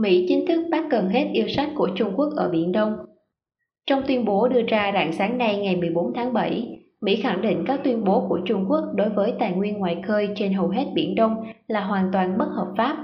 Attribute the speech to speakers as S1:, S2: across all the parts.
S1: Mỹ chính thức bác gần hết yêu sách của Trung Quốc ở Biển Đông. Trong tuyên bố đưa ra rạng sáng nay ngày 14 tháng 7, Mỹ khẳng định các tuyên bố của Trung Quốc đối với tài nguyên ngoài khơi trên hầu hết Biển Đông là hoàn toàn bất hợp pháp.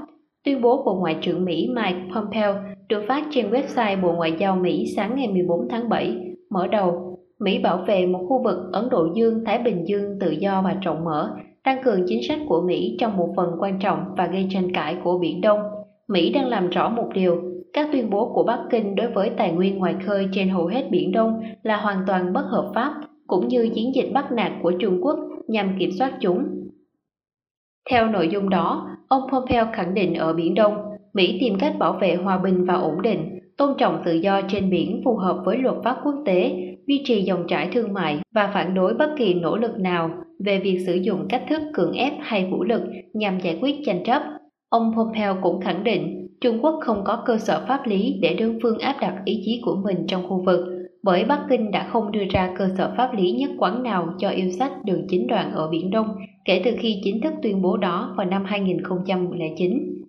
S1: Tuyên bố của Ngoại trưởng Mỹ Mike Pompeo được phát trên website Bộ Ngoại giao Mỹ sáng ngày 14 tháng 7, mở đầu Mỹ bảo vệ một khu vực Ấn Độ Dương-Thái Bình Dương tự do và rộng mở, tăng cường chính sách của Mỹ trong một phần quan trọng và gây tranh cãi của Biển Đông. Mỹ đang làm rõ một điều, các tuyên bố của Bắc Kinh đối với tài nguyên ngoài khơi trên hầu hết Biển Đông là hoàn toàn bất hợp pháp, cũng như chiến dịch bắt nạt của Trung Quốc nhằm kiểm soát chúng. Theo nội dung đó, ông Pompeo khẳng định ở Biển Đông, Mỹ tìm cách bảo vệ hòa bình và ổn định, tôn trọng tự do trên biển phù hợp với luật pháp quốc tế, duy trì dòng chảy thương mại và phản đối bất kỳ nỗ lực nào về việc sử dụng cách thức cưỡng ép hay vũ lực nhằm giải quyết tranh chấp. Ông Pompeo cũng khẳng định Trung Quốc không có cơ sở pháp lý để đơn phương áp đặt ý chí của mình trong khu vực, bởi Bắc Kinh đã không đưa ra cơ sở pháp lý nhất quán nào cho yêu sách đường chính đoạn ở Biển Đông kể từ khi chính thức tuyên bố đó vào năm 2009.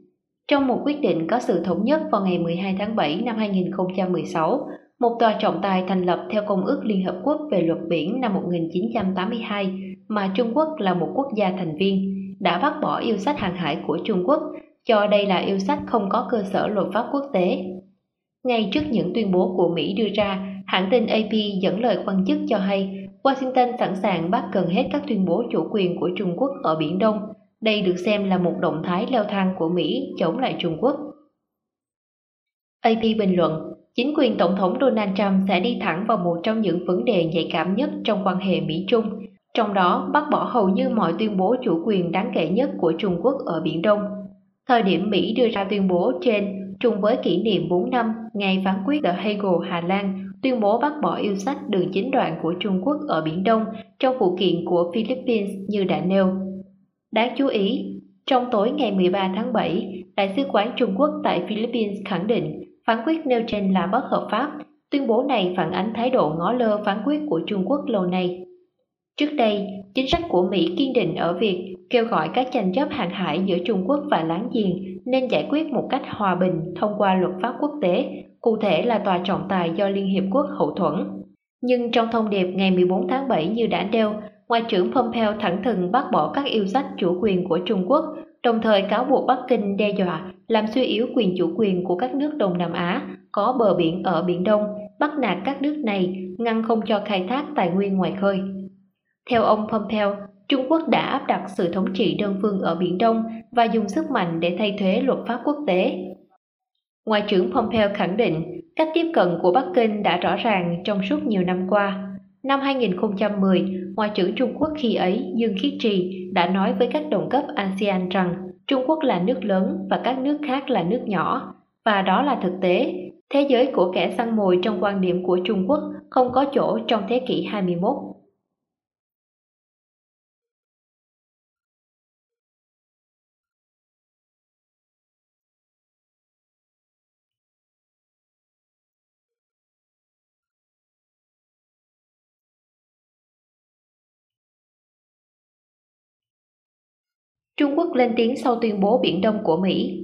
S1: Trong một quyết định có sự thống nhất vào ngày 12 tháng 7 năm 2016, một tòa trọng tài thành lập theo Công ước Liên Hợp Quốc về luật biển năm 1982 mà Trung Quốc là một quốc gia thành viên, đã bác bỏ yêu sách hàng hải của Trung Quốc, cho đây là yêu sách không có cơ sở luật pháp quốc tế. Ngay trước những tuyên bố của Mỹ đưa ra, hãng tin AP dẫn lời quan chức cho hay Washington sẵn sàng bắt gần hết các tuyên bố chủ quyền của Trung Quốc ở Biển Đông. Đây được xem là một động thái leo thang của Mỹ chống lại Trung Quốc. AP bình luận, chính quyền Tổng thống Donald Trump sẽ đi thẳng vào một trong những vấn đề nhạy cảm nhất trong quan hệ Mỹ-Trung, trong đó bác bỏ hầu như mọi tuyên bố chủ quyền đáng kể nhất của Trung Quốc ở Biển Đông. Thời điểm Mỹ đưa ra tuyên bố trên trùng với kỷ niệm 4 năm ngày phán quyết The Hague, Hà Lan tuyên bố bác bỏ yêu sách đường chính đoạn của Trung Quốc ở Biển Đông trong vụ kiện của Philippines như đã nêu. Đáng chú ý, trong tối ngày 13 tháng 7, Đại sứ quán Trung Quốc tại Philippines khẳng định phán quyết nêu trên là bất hợp pháp. Tuyên bố này phản ánh thái độ ngó lơ phán quyết của Trung Quốc lâu nay. Trước đây, chính sách của Mỹ kiên định ở việc kêu gọi các tranh chấp hàng hải giữa Trung Quốc và láng giềng nên giải quyết một cách hòa bình thông qua luật pháp quốc tế, cụ thể là tòa trọng tài do Liên Hiệp Quốc hậu thuẫn. Nhưng trong thông điệp ngày 14 tháng 7 như đã nêu, Ngoại trưởng Pompeo thẳng thừng bác bỏ các yêu sách chủ quyền của Trung Quốc, đồng thời cáo buộc Bắc Kinh đe dọa làm suy yếu quyền chủ quyền của các nước Đông Nam Á có bờ biển ở Biển Đông, bắt nạt các nước này, ngăn không cho khai thác tài nguyên ngoài khơi. Theo ông Pompeo, Trung Quốc đã áp đặt sự thống trị đơn phương ở Biển Đông và dùng sức mạnh để thay thế luật pháp quốc tế. Ngoại trưởng Pompeo khẳng định cách tiếp cận của Bắc Kinh đã rõ ràng trong suốt nhiều năm qua. Năm 2010, Ngoại trưởng Trung Quốc khi ấy Dương Khiết Trì đã nói với các đồng cấp ASEAN rằng Trung Quốc là nước lớn và các nước khác là nước nhỏ, và đó là thực tế. Thế giới của kẻ săn mồi trong quan điểm của Trung Quốc không có chỗ trong thế kỷ 21. Trung Quốc lên tiếng sau tuyên bố Biển Đông của Mỹ.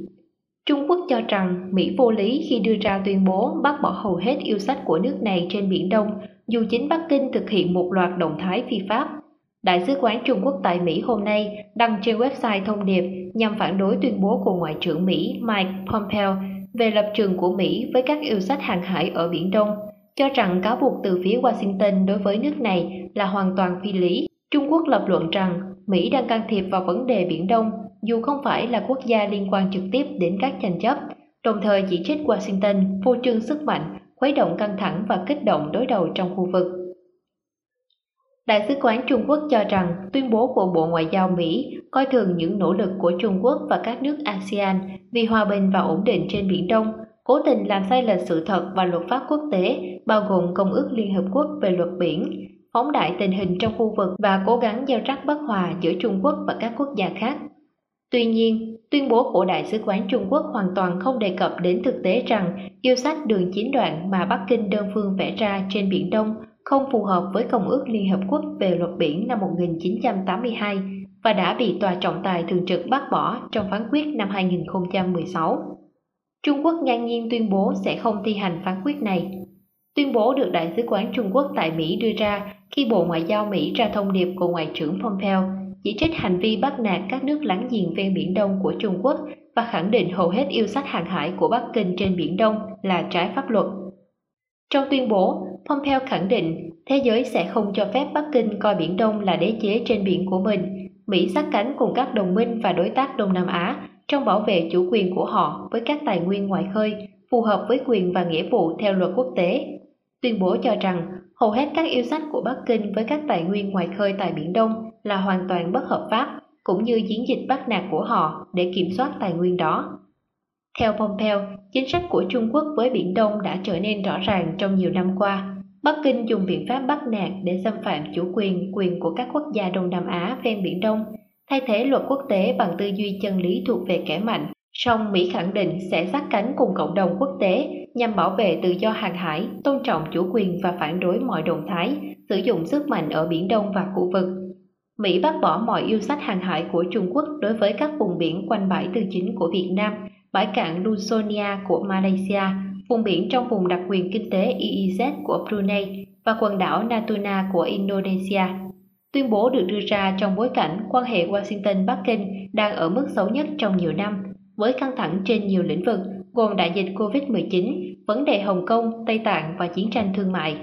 S1: Trung Quốc cho rằng Mỹ vô lý khi đưa ra tuyên bố bác bỏ hầu hết yêu sách của nước này trên Biển Đông, dù chính Bắc Kinh thực hiện một loạt động thái phi pháp. Đại sứ quán Trung Quốc tại Mỹ hôm nay đăng trên website thông điệp nhằm phản đối tuyên bố của Ngoại trưởng Mỹ Mike Pompeo về lập trường của Mỹ với các yêu sách hàng hải ở Biển Đông, cho rằng cáo buộc từ phía Washington đối với nước này là hoàn toàn phi lý. Trung Quốc lập luận rằng Mỹ đang can thiệp vào vấn đề Biển Đông dù không phải là quốc gia liên quan trực tiếp đến các tranh chấp, đồng thời chỉ trích Washington phô trương sức mạnh, khuấy động căng thẳng và kích động đối đầu trong khu vực. Đại sứ quán Trung Quốc cho rằng tuyên bố của Bộ Ngoại giao Mỹ coi thường những nỗ lực của Trung Quốc và các nước ASEAN vì hòa bình và ổn định trên Biển Đông, cố tình làm sai lệch sự thật và luật pháp quốc tế, bao gồm Công ước Liên Hợp Quốc về luật biển, phóng đại tình hình trong khu vực và cố gắng gieo rắc bất hòa giữa Trung Quốc và các quốc gia khác. Tuy nhiên, tuyên bố của Đại sứ quán Trung Quốc hoàn toàn không đề cập đến thực tế rằng yêu sách đường chín đoạn mà Bắc Kinh đơn phương vẽ ra trên Biển Đông không phù hợp với Công ước Liên Hợp Quốc về luật biển năm 1982 và đã bị Tòa trọng tài thường trực bác bỏ trong phán quyết năm 2016. Trung Quốc ngang nhiên tuyên bố sẽ không thi hành phán quyết này. Tuyên bố được Đại sứ quán Trung Quốc tại Mỹ đưa ra khi Bộ Ngoại giao Mỹ ra thông điệp của Ngoại trưởng Pompeo chỉ trích hành vi bắt nạt các nước láng giềng ven Biển Đông của Trung Quốc và khẳng định hầu hết yêu sách hàng hải của Bắc Kinh trên Biển Đông là trái pháp luật. Trong tuyên bố, Pompeo khẳng định thế giới sẽ không cho phép Bắc Kinh coi Biển Đông là đế chế trên biển của mình. Mỹ sát cánh cùng các đồng minh và đối tác Đông Nam Á trong bảo vệ chủ quyền của họ với các tài nguyên ngoài khơi phù hợp với quyền và nghĩa vụ theo luật quốc tế. Tuyên bố cho rằng hầu hết các yêu sách của Bắc Kinh với các tài nguyên ngoài khơi tại Biển Đông là hoàn toàn bất hợp pháp, cũng như chiến dịch bắt nạt của họ để kiểm soát tài nguyên đó. Theo Pompeo, chính sách của Trung Quốc với Biển Đông đã trở nên rõ ràng trong nhiều năm qua. Bắc Kinh dùng biện pháp bắt nạt để xâm phạm chủ quyền, quyền của các quốc gia Đông Nam Á ven Biển Đông, thay thế luật quốc tế bằng tư duy chân lý thuộc về kẻ mạnh. Song Mỹ khẳng định sẽ sát cánh cùng cộng đồng quốc tế nhằm bảo vệ tự do hàng hải, tôn trọng chủ quyền và phản đối mọi động thái sử dụng sức mạnh ở Biển Đông và khu vực. Mỹ bác bỏ mọi yêu sách hàng hải của Trung Quốc đối với các vùng biển quanh bãi tư chính của Việt Nam, bãi cạn Lusonia của Malaysia, vùng biển trong vùng đặc quyền kinh tế EEZ của Brunei và quần đảo Natuna của Indonesia. Tuyên bố được đưa ra trong bối cảnh quan hệ Washington-Bắc Kinh đang ở mức xấu nhất trong nhiều năm, với căng thẳng trên nhiều lĩnh vực gồm đại dịch COVID-19, vấn đề Hồng Kông, Tây Tạng và chiến tranh thương mại.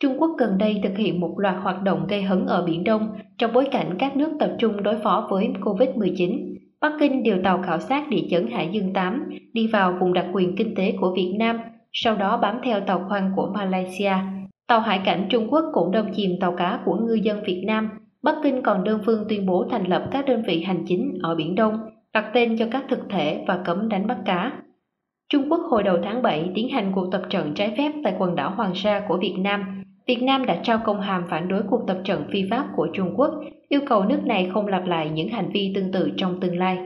S1: Trung Quốc gần đây thực hiện một loạt hoạt động gây hấn ở Biển Đông trong bối cảnh các nước tập trung đối phó với COVID-19. Bắc Kinh điều tàu khảo sát địa chấn Hải Dương 8 đi vào vùng đặc quyền kinh tế của Việt Nam, sau đó bám theo tàu khoan của Malaysia. Tàu hải cảnh Trung Quốc cũng đâm chìm tàu cá của ngư dân Việt Nam. Bắc Kinh còn đơn phương tuyên bố thành lập các đơn vị hành chính ở Biển Đông, đặt tên cho các thực thể và cấm đánh bắt cá. Trung Quốc hồi đầu tháng 7 tiến hành cuộc tập trận trái phép tại quần đảo Hoàng Sa của Việt Nam. Việt Nam đã trao công hàm phản đối cuộc tập trận phi pháp của Trung Quốc, yêu cầu nước này không lặp lại những hành vi tương tự trong tương lai.